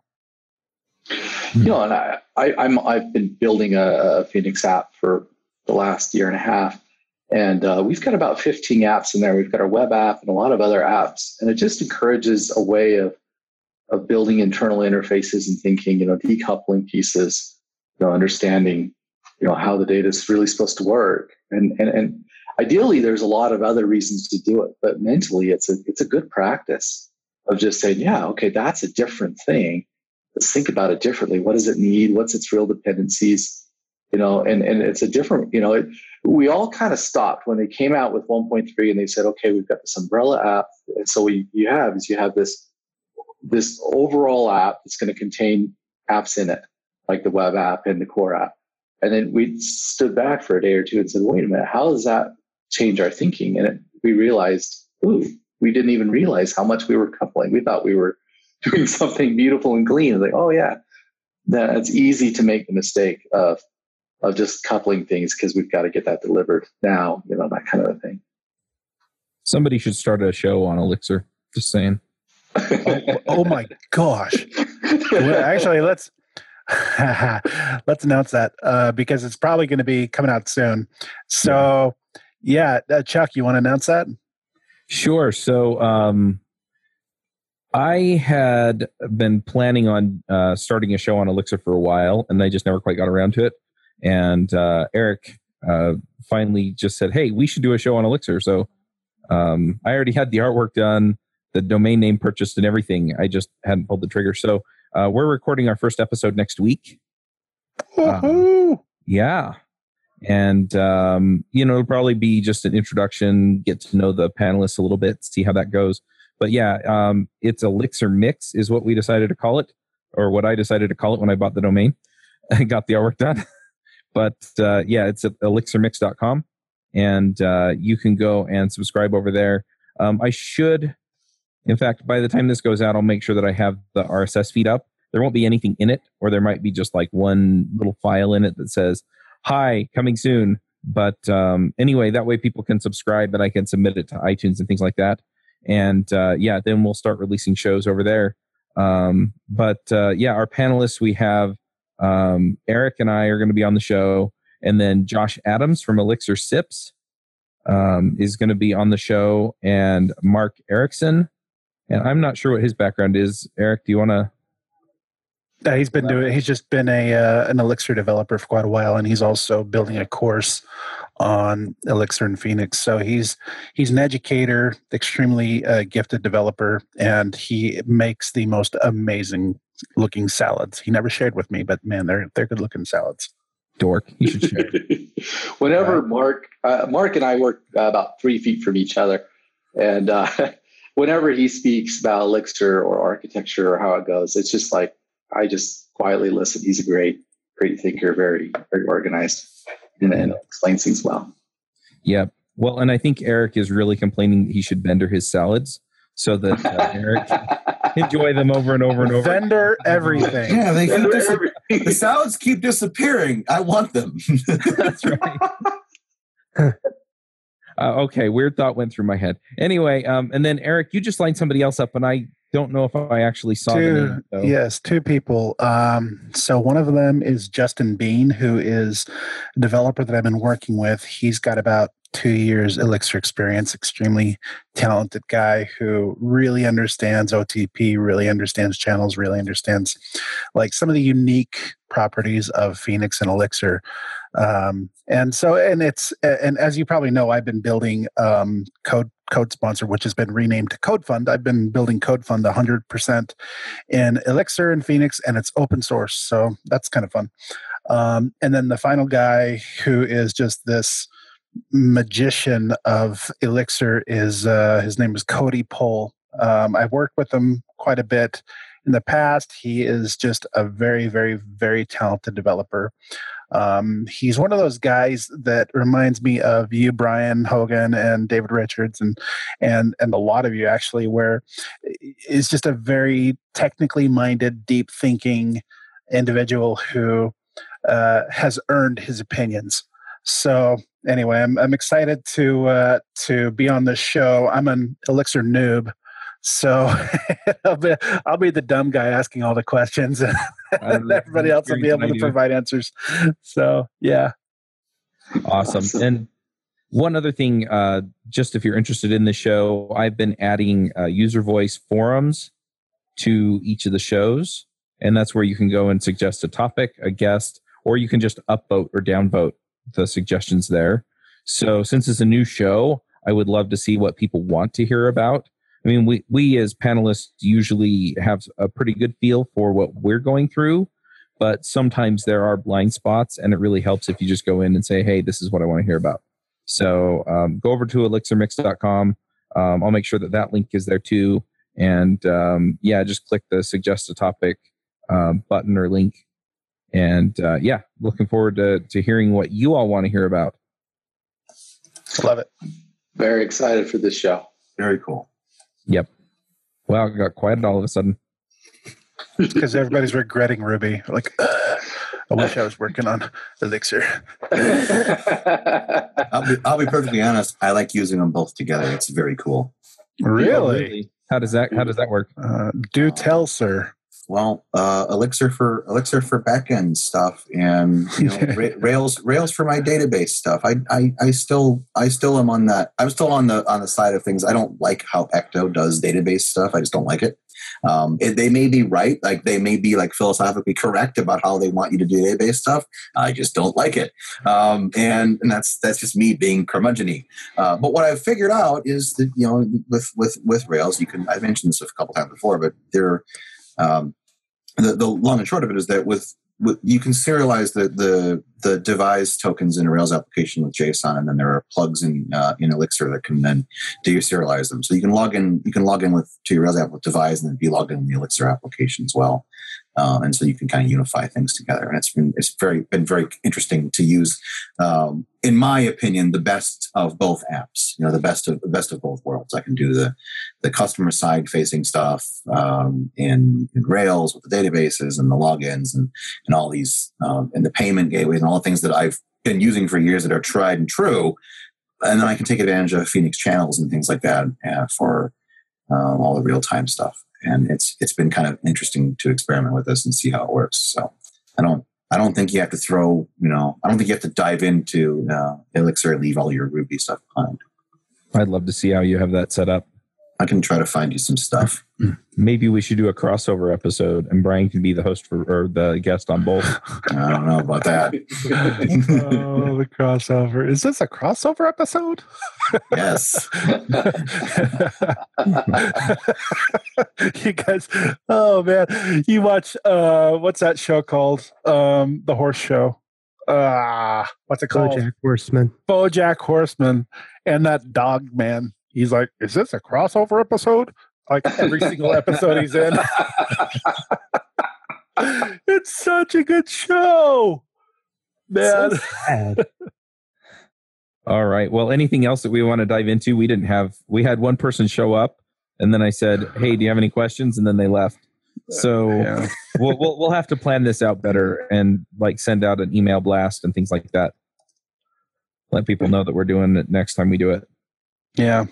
you know, and I, I I'm I've been building a, a Phoenix app for the last year and a half, and uh, we've got about 15 apps in there. We've got our web app and a lot of other apps, and it just encourages a way of of building internal interfaces and thinking, you know, decoupling pieces, you know, understanding, you know, how the data is really supposed to work, and and and ideally, there's a lot of other reasons to do it, but mentally, it's a it's a good practice of just saying, yeah, okay, that's a different thing let's think about it differently. What does it need? What's its real dependencies? You know, and, and it's a different, you know, it, we all kind of stopped when they came out with 1.3 and they said, okay, we've got this umbrella app. And so what you have is you have this, this overall app that's going to contain apps in it, like the web app and the core app. And then we stood back for a day or two and said, wait a minute, how does that change our thinking? And it, we realized, ooh, we didn't even realize how much we were coupling. We thought we were doing something beautiful and clean. like, oh yeah, that it's easy to make the mistake of of just coupling things because we've got to get that delivered now, you know, that kind of a thing. Somebody should start a show on Elixir. Just saying. oh, oh, my gosh! well, actually, let's let's announce that uh, because it's probably going to be coming out soon. So, yeah, uh, Chuck, you want to announce that? Sure. So, um, I had been planning on uh, starting a show on Elixir for a while, and I just never quite got around to it. And uh, Eric uh, finally just said, "Hey, we should do a show on Elixir." So um, I already had the artwork done, the domain name purchased, and everything. I just hadn't pulled the trigger. So uh, we're recording our first episode next week. Um, yeah, and um, you know, it'll probably be just an introduction, get to know the panelists a little bit, see how that goes but yeah, um, it's Elixir Mix is what we decided to call it, or what I decided to call it when I bought the domain and got the artwork done. but uh, yeah, it's at elixirmix.com, and uh, you can go and subscribe over there. Um, I should, in fact, by the time this goes out, I'll make sure that I have the RSS feed up. There won't be anything in it, or there might be just like one little file in it that says "Hi, coming soon." But um, anyway, that way people can subscribe, and I can submit it to iTunes and things like that and uh, yeah, then we'll start releasing shows over there. Um, but uh, yeah, our panelists we have um, Eric and I are going to be on the show, and then Josh Adams from Elixir Sips um, is going to be on the show, and Mark Ericksen. And I'm not sure what his background is. Eric, do you want to uh, he's been doing. He's just been a uh, an Elixir developer for quite a while, and he's also building a course on Elixir and Phoenix. So he's he's an educator, extremely uh, gifted developer, and he makes the most amazing looking salads. He never shared with me, but man, they're they're good looking salads. Dork, you should share. Whenever Mark uh, Mark and I work about three feet from each other, and uh, whenever he speaks about Elixir or architecture or how it goes, it's just like I just quietly listen. He's a great, great thinker, very, very organized, and, and explains things well. Yeah. Well, and I think Eric is really complaining he should vendor his salads so that uh, Eric enjoy them over and over and over. Vendor everything. Yeah, they keep dis- the salads keep disappearing. I want them. That's right. uh, okay, weird thought went through my head. Anyway, um, and then Eric, you just lined somebody else up, and I don't know if I actually saw two, name, Yes, two people. Um, so one of them is Justin Bean, who is a developer that I've been working with. He's got about two years Elixir experience. Extremely talented guy who really understands OTP, really understands channels, really understands like some of the unique properties of Phoenix and Elixir. Um, and so, and it's and as you probably know, I've been building um, code code sponsor, which has been renamed to CodeFund. I've been building CodeFund 100% in Elixir and Phoenix, and it's open source. So that's kind of fun. Um, and then the final guy who is just this magician of Elixir is uh, his name is Cody Pohl. Um, I've worked with him quite a bit in the past. He is just a very, very, very talented developer. Um, he's one of those guys that reminds me of you, Brian Hogan, and David Richards, and and and a lot of you actually, where is just a very technically minded, deep thinking individual who uh, has earned his opinions. So anyway, I'm I'm excited to uh, to be on this show. I'm an Elixir noob, so I'll, be, I'll be the dumb guy asking all the questions, and everybody else will be able to provide answers. So yeah, awesome. awesome. And one other thing, uh, just if you're interested in the show, I've been adding uh, user voice forums to each of the shows, and that's where you can go and suggest a topic, a guest, or you can just upvote or downvote the suggestions there. So since it's a new show, I would love to see what people want to hear about. I mean, we we as panelists usually have a pretty good feel for what we're going through, but sometimes there are blind spots, and it really helps if you just go in and say, "Hey, this is what I want to hear about." So um, go over to elixirmix.com. Um, I'll make sure that that link is there too, and um, yeah, just click the suggest a topic um, button or link, and uh, yeah, looking forward to to hearing what you all want to hear about. Love it. Very excited for this show. Very cool. Yep. Wow, it got quiet all of a sudden. Because everybody's regretting Ruby. Like, I wish I was working on Elixir. I'll be, I'll be perfectly honest. I like using them both together. It's very cool. Really? How does that How does that work? Uh, do tell, sir. Well, uh, Elixir for Elixir for backend stuff, and you know, Ra- Rails Rails for my database stuff. I, I I still I still am on that. I'm still on the on the side of things. I don't like how Ecto does database stuff. I just don't like it. Um, it, they may be right, like they may be like philosophically correct about how they want you to do database stuff. I just don't like it, um, and and that's that's just me being curmudgeony. Uh, but what I've figured out is that you know with with with Rails, you can I mentioned this a couple times before, but there. Um, the, the long and short of it is that with, with you can serialize the, the the devise tokens in a Rails application with JSON, and then there are plugs in uh, in Elixir that can then deserialize them. So you can log in you can log in with to your Rails app with devise and then be logged in the Elixir application as well. Um, and so you can kind of unify things together. And it's been it's very been very interesting to use. Um, in my opinion, the best of both apps. You know, the best of the best of both worlds. I can do the the customer side facing stuff um, in, in, Rails with the databases and the logins and and all these um, and the payment gateways and all the things that I've been using for years that are tried and true. And then I can take advantage of Phoenix channels and things like that uh, for um, all the real time stuff and it's it's been kind of interesting to experiment with this and see how it works. So I don't I don't think you have to throw you know I don't think you have to dive into uh, Elixir and leave all your Ruby stuff behind. I'd love to see how you have that set up. I can try to find you some stuff. Maybe we should do a crossover episode, and Brian can be the host for or the guest on both. I don't know about that. oh, the crossover! Is this a crossover episode? yes. you guys, oh man, you watch uh, what's that show called? Um, the Horse Show. Ah, uh, what's it called? BoJack Horseman. BoJack Horseman, and that dog man he's like, "Is this a crossover episode?" Like every single episode he's in. it's such a good show, man. So All right. Well, anything else that we want to dive into? We didn't have. We had one person show up, and then I said, "Hey, do you have any questions?" And then they left. Uh, so yeah. we'll, we'll we'll have to plan this out better and like send out an email blast and things like that. Let people know that we're doing it next time we do it. Yeah,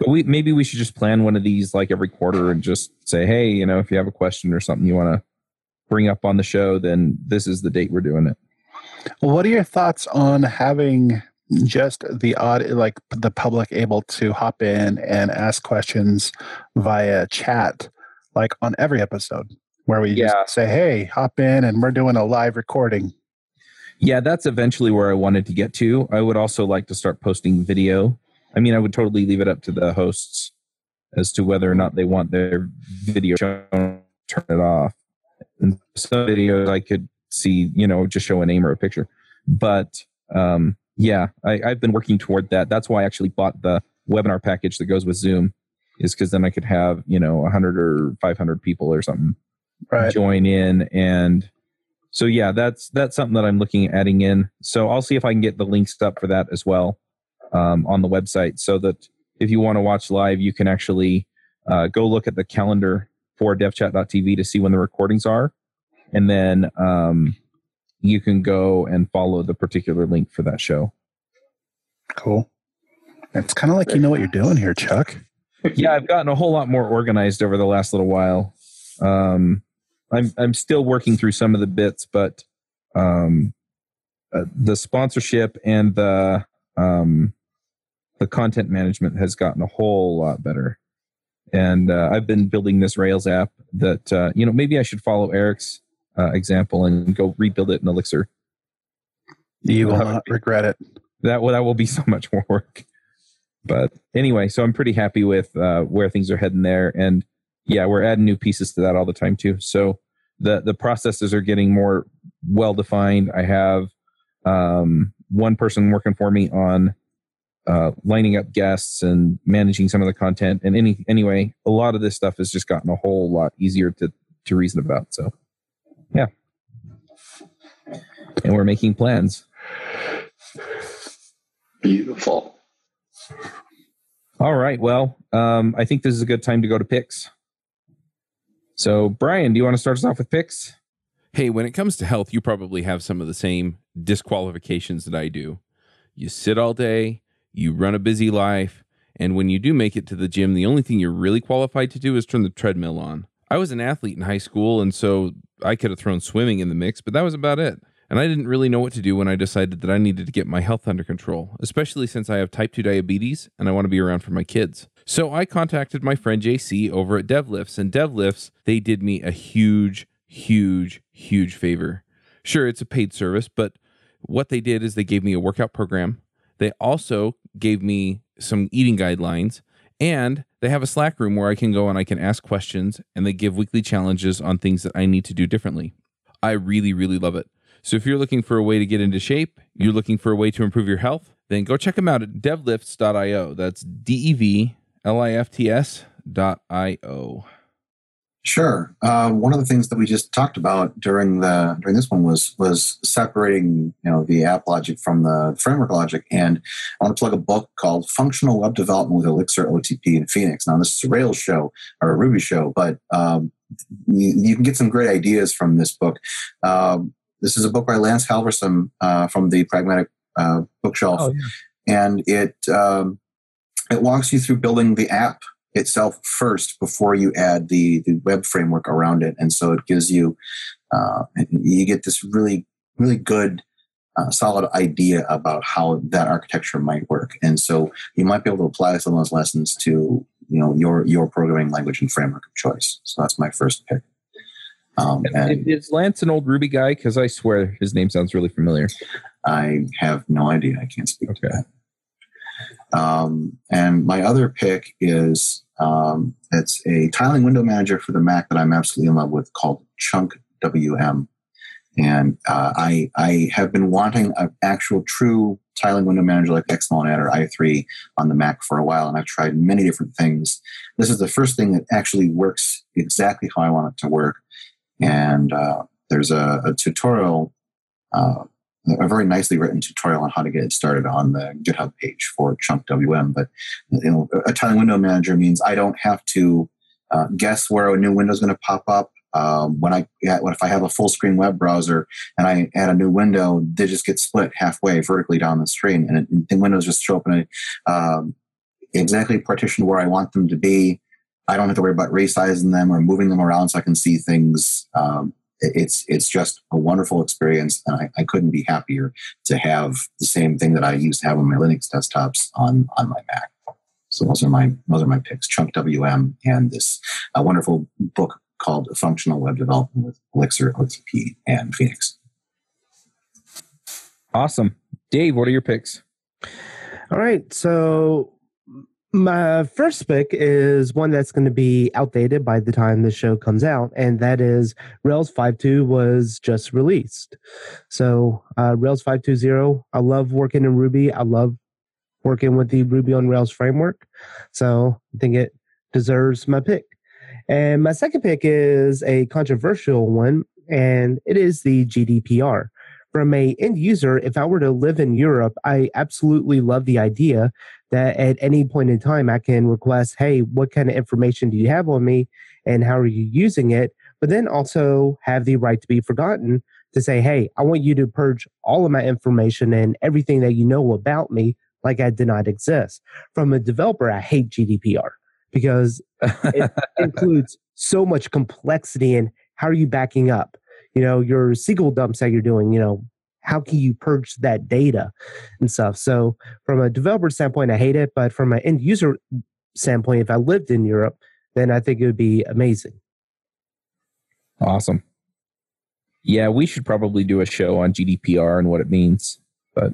but we maybe we should just plan one of these like every quarter and just say, hey, you know, if you have a question or something you want to bring up on the show, then this is the date we're doing it. Well, what are your thoughts on having just the odd like the public able to hop in and ask questions via chat like on every episode where we Yeah. just say hey hop in and we're doing a live recording Yeah, that's eventually where I wanted to get to. I would also like to start posting video. I mean, I would totally leave it up to the hosts as to whether or not they want their video shown, turn it off. And some videos I could see, you know, just show a name or a picture. But um, yeah, I, I've been working toward that. That's why I actually bought the webinar package that goes with Zoom, is because then I could have, you know, 100 or 500 people or something right join in and so yeah that's that's something that i'm looking at adding in so i'll see if i can get the links up for that as well um, on the website so that if you want to watch live you can actually uh, go look at the calendar for devchat.tv to see when the recordings are. And then um, you can go and follow the particular link for that show. Cool. It's kind of like you know what you're doing here chuck. Yeah, I've gotten a whole lot more organized over the last little while. Um, I'm I'm still working through some of the bits, but um, uh, the sponsorship and the um, the content management has gotten a whole lot better. And uh, I've been building this Rails app that uh, you know maybe I should follow Eric's uh, example and go rebuild it in Elixir. you will not be- regret it That will that will be so much more work. But anyway, so I'm pretty happy with uh, where things are heading there, and yeah, we're adding new pieces to that all the time too. So the the processes are getting more well defined. I have um, one person working for me on uh, lining up guests and managing some of the content. And any anyway, a lot of this stuff has just gotten a whole lot easier to to reason about. So yeah, and we're making plans. Beautiful. All right. Well, um, I think this is a good time to go to picks. So, Brian, do you want to start us off with picks? Hey, when it comes to health, you probably have some of the same disqualifications that I do. You sit all day, you run a busy life, and when you do make it to the gym, the only thing you're really qualified to do is turn the treadmill on. I was an athlete in high school, and so I could have thrown swimming in the mix, but that was about it. And I didn't really know what to do when I decided that I needed to get my health under control, especially since I have type 2 diabetes and I want to be around for my kids. So I contacted my friend JC over at DevLifts, and DevLifts, they did me a huge, huge, huge favor. Sure, it's a paid service, but what they did is they gave me a workout program. They also gave me some eating guidelines, and they have a Slack room where I can go and I can ask questions, and they give weekly challenges on things that I need to do differently. I really, really love it. So if you're looking for a way to get into shape, you're looking for a way to improve your health, then go check them out at devlifts.io. That's D E V L I F T S dot I O. Sure. Uh, one of the things that we just talked about during the during this one was was separating you know the app logic from the framework logic, and I want to plug a book called Functional Web Development with Elixir, OTP, and Phoenix. Now this is a Rails show or a Ruby show, but um, you, you can get some great ideas from this book. Um, this is a book by Lance Halvorsen uh, from the Pragmatic uh, Bookshelf, Oh, and it um, it walks you through building the app itself first before you add the the web framework around it, and so it gives you uh, you get this really really good. Uh, solid idea about how that architecture might work, and so you might be able to apply some of those lessons to you know your your programming language and framework of choice. So that's my first pick. Um, and Is Lance an old Ruby guy? Because I swear his name sounds really familiar. I have no idea. I can't speak to that. Um, and my other pick is um, it's a tiling window manager for the Mac that I'm absolutely in love with called Chunk WM. And uh, I I have been wanting an actual true tiling window manager like Xmonad or i3 on the Mac for a while, and I've tried many different things. This is the first thing that actually works exactly how I want it to work. And uh, there's a, a tutorial uh, a very nicely written tutorial on how to get it started on the GitHub page for Chunk WM. But you know, a tiling window manager means I don't have to uh, guess where a new window is going to pop up. Um, when I yeah, if I have a full screen web browser and I add a new window, they just get split halfway vertically down the screen, and, it, and windows just show up in a um, exactly partitioned where I want them to be. I don't have to worry about resizing them or moving them around so I can see things um, it's it's just a wonderful experience, and I, I, couldn't be happier to have the same thing that I used to have on my Linux desktops on on my Mac. So those are my those are my picks: Chunk WM and this uh, wonderful book called Functional Web Development with Elixir, OTP, and Phoenix. Awesome, Dave. What are your picks? All right, so my first pick is one that's going to be outdated by the time the show comes out, and that is Rails 5.2 was just released. So, uh, Rails 5.2.0, I love working in Ruby. I love working with the Ruby on Rails framework. So, I think it deserves my pick. And my second pick is a controversial one, and it is the GDPR from a end user if i were to live in europe i absolutely love the idea that at any point in time I can request, hey, what kind of information do you have on me and how are you using it? But then also have the right to be forgotten to say, hey, I want you to purge all of my information and everything that you know about me like I did not exist. From a developer, I hate GDPR because it includes so much complexity and how are you backing up? You know, your SQL dumps that you're doing, you know, how can you purge that data and stuff? So from a developer standpoint i hate it but from an end user standpoint if i lived in europe then i think it would be amazing. Awesome. Yeah we should probably do a show on gdpr and what it means but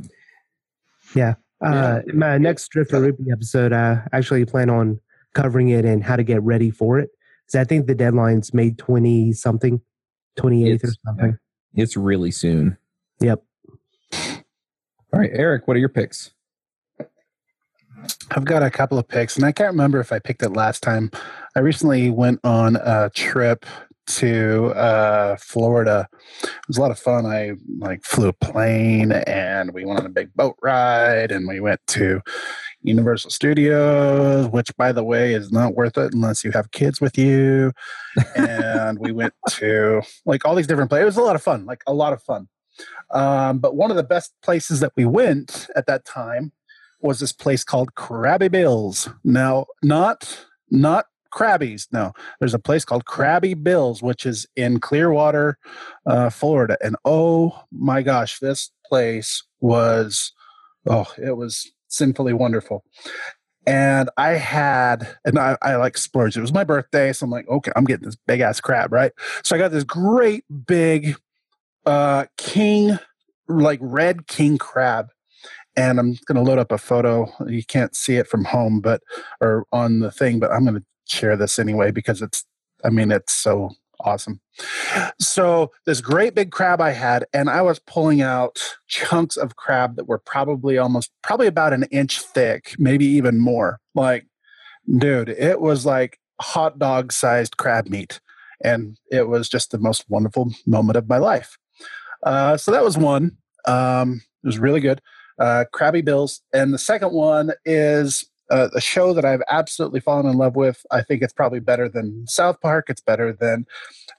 yeah, uh, in my next Drifting Ruby episode i actually plan on covering it and how to get ready for it because i think the deadline's May 20 something 28th or something. it's really soon Yep. All right, Eric, what are your picks? I've got a couple of picks, and I can't remember if I picked it last time. I recently went on a trip to uh, Florida. It was a lot of fun. I like flew a plane, and we went on a big boat ride, and we went to Universal Studios, which, by the way, is not worth it unless you have kids with you. and we went to like all these different places. It was a lot of fun, like a lot of fun. Um, but one of the best places that we went at that time was this place called Crabby Bill's. Now, not not Krabby's. No, there's a place called Crabby Bill's, which is in Clearwater, uh, Florida. And oh my gosh, this place was oh, it was sinfully wonderful. And I had, and I, I like splurged. It was my birthday, so I'm like, okay, I'm getting this big ass crab, right? So I got this great big uh, king, like red king crab. And I'm going to load up a photo. You can't see it from home, but or on the thing, but I'm going to share this anyway because it's. I mean, it's so awesome. So this great big crab I had, and I was pulling out chunks of crab that were probably almost probably about an inch thick, maybe even more. Like, dude, it was like hot dog sized crab meat. And it was just the most wonderful moment of my life. Uh, so that was one. Um, it was really good. Uh, Crabby Bills. And the second one is uh, a show that I've absolutely fallen in love with. I think it's probably better than South Park. It's better than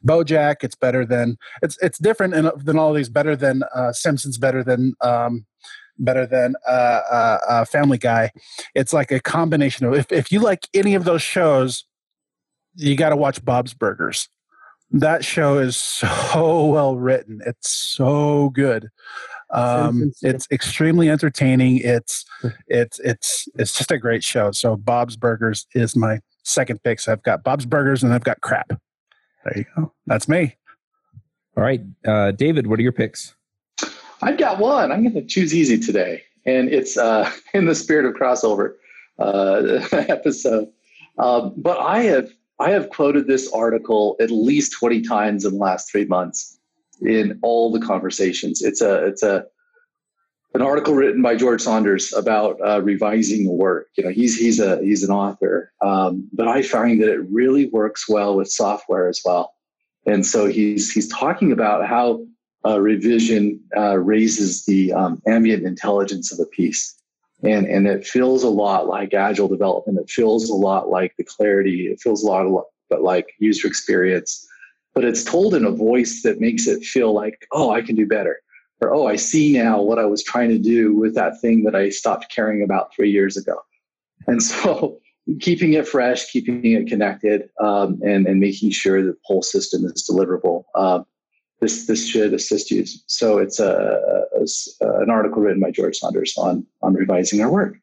BoJack. It's better than it's it's different in, than all these. Better than uh, Simpsons. Better than um, better than uh, uh, uh, Family Guy. It's like a combination of if if you like any of those shows, you got to watch Bob's Burgers that show is so well written. It's so good. Um, it's extremely entertaining. It's it's it's it's just a great show. So Bob's Burgers is my second pick. So I've got Bob's Burgers and I've got crap. There you go. That's me. All right, uh, David, what are your picks? I've got one. I'm going to choose easy today, and it's uh, in the spirit of crossover uh, episode. Um, but I have I have quoted this article at least 20 times in the last three months in all the conversations. It's a it's a an article written by George Saunders about uh, revising the work. You know, he's he's a he's an author, um, but I find that it really works well with software as well. And so he's he's talking about how uh, revision uh, raises the um, ambient intelligence of a piece and and it feels a lot like agile development. It feels a lot like the clarity. It feels a lot but like user experience. But it's told in a voice that makes it feel like oh i can do better. Or oh i see now what i was trying to do with that thing that i stopped caring about three years ago. And so keeping it fresh keeping it connected um, and, and making sure that the whole system is deliverable. Um, this this should assist you. So it's a, a, an article written by George Saunders on on revising our work.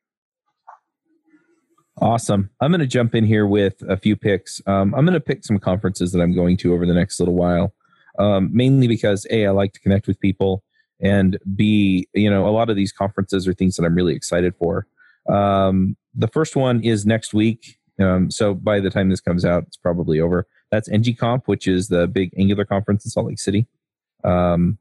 Awesome. I'm going to jump in here with a few picks. Um, I'm going to pick some conferences that I'm going to over the next little while, um, mainly because a I like to connect with people, and b you know a lot of these conferences are things that I'm really excited for. Um, the first one is next week. Um, so by the time this comes out, it's probably over. That's NGConf, which is the big Angular conference in Salt Lake City. Um,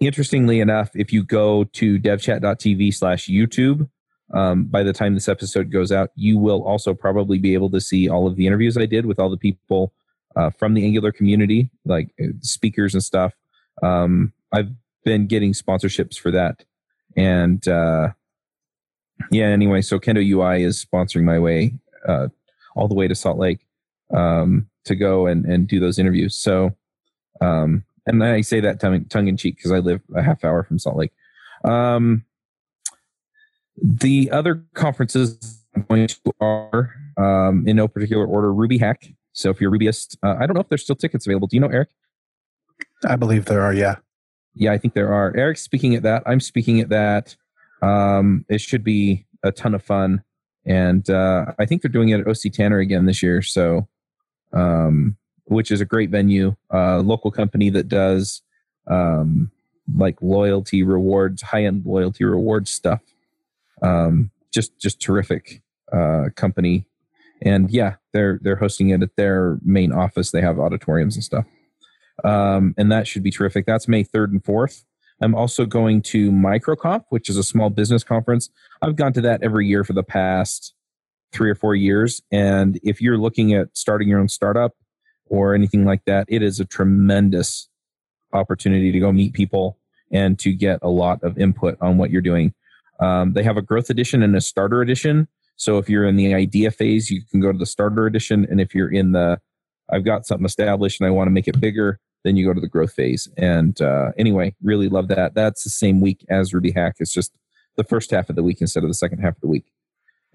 interestingly enough, if you go to devchat.tv slash YouTube, um, by the time this episode goes out, you will also probably be able to see all of the interviews I did with all the people uh, from the Angular community, like uh, speakers and stuff. Um, I've been getting sponsorships for that. And uh, yeah, anyway, so Kendo UI is sponsoring my way uh, all the way to Salt Lake um, to go and, and do those interviews. So, um, and I say that tongue, tongue in cheek because I live a half hour from Salt Lake. Um, the other conferences I'm going to are um, in no particular order RubyHack. So if you're a Rubyist, uh, I don't know if there's still tickets available. Do you know, Eric? I believe there are, yeah. Yeah, I think there are. Eric's speaking at that. I'm speaking at that. Um, it should be a ton of fun. And uh, I think they're doing it at OC Tanner again this year. So, um, which is a great venue, uh, local company that does um, like loyalty rewards, high end loyalty rewards stuff. Um, just just terrific uh, company, and yeah, they're they're hosting it at their main office. They have auditoriums and stuff, um, and that should be terrific. That's May third and fourth. I'm also going to MicroConf, which is a small business conference. I've gone to that every year for the past three or four years. And if you're looking at starting your own startup or anything like that, it is a tremendous opportunity to go meet people and to get a lot of input on what you're doing. Um, they have a growth edition and a starter edition. So if you're in the idea phase, you can go to the starter edition. And if you're in the, I've got something established and I want to make it bigger, then you go to the growth phase. And uh, anyway, really love that. That's the same week as RubyHack. It's just the first half of the week instead of the second half of the week.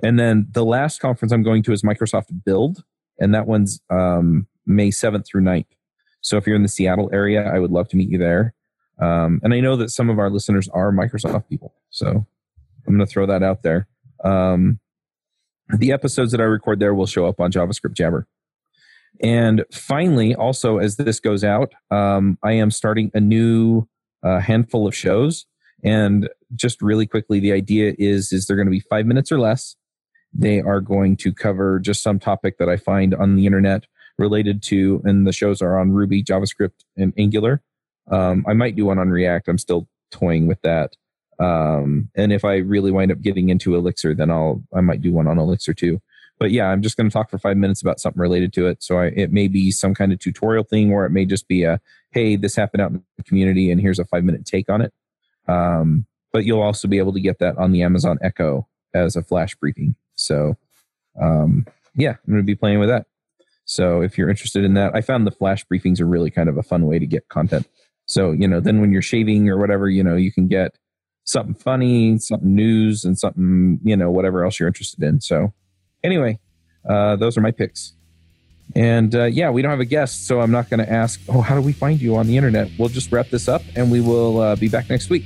And then the last conference I'm going to is Microsoft Build, and that one's um, May 7th through 9th. So if you're in the Seattle area, I would love to meet you there. Um, and I know that some of our listeners are Microsoft people. So I'm going to throw that out there. Um, the episodes that I record there will show up on JavaScript Jabber. And finally, also as this goes out, um, I am starting a new uh, handful of shows. And just really quickly, the idea is is they're going to be five minutes or less. They are going to cover just some topic that I find on the internet related to, and the shows are on Ruby, JavaScript, and Angular. Um, I might do one on React. I'm still toying with that. Um, and if I really wind up getting into Elixir, then I'll I might do one on Elixir too but yeah, I'm just going to talk for five minutes about something related to it. So I, it may be some kind of tutorial thing, or it may just be a, hey, this happened out in the community, and here's a five minute take on it. Um, but you'll also be able to get that on the Amazon Echo as a flash briefing. So um, yeah, I'm going to be playing with that. So if you're interested in that, I found the flash briefings are really kind of a fun way to get content. So you know, then when you're shaving or whatever, you know, you can get something funny, something news, and something you know, whatever else you're interested in. So anyway, uh, those are my picks. And uh, yeah, we don't have a guest, so I'm not going to ask, oh, how do we find you on the internet? We'll just wrap this up and we will uh, be back next week.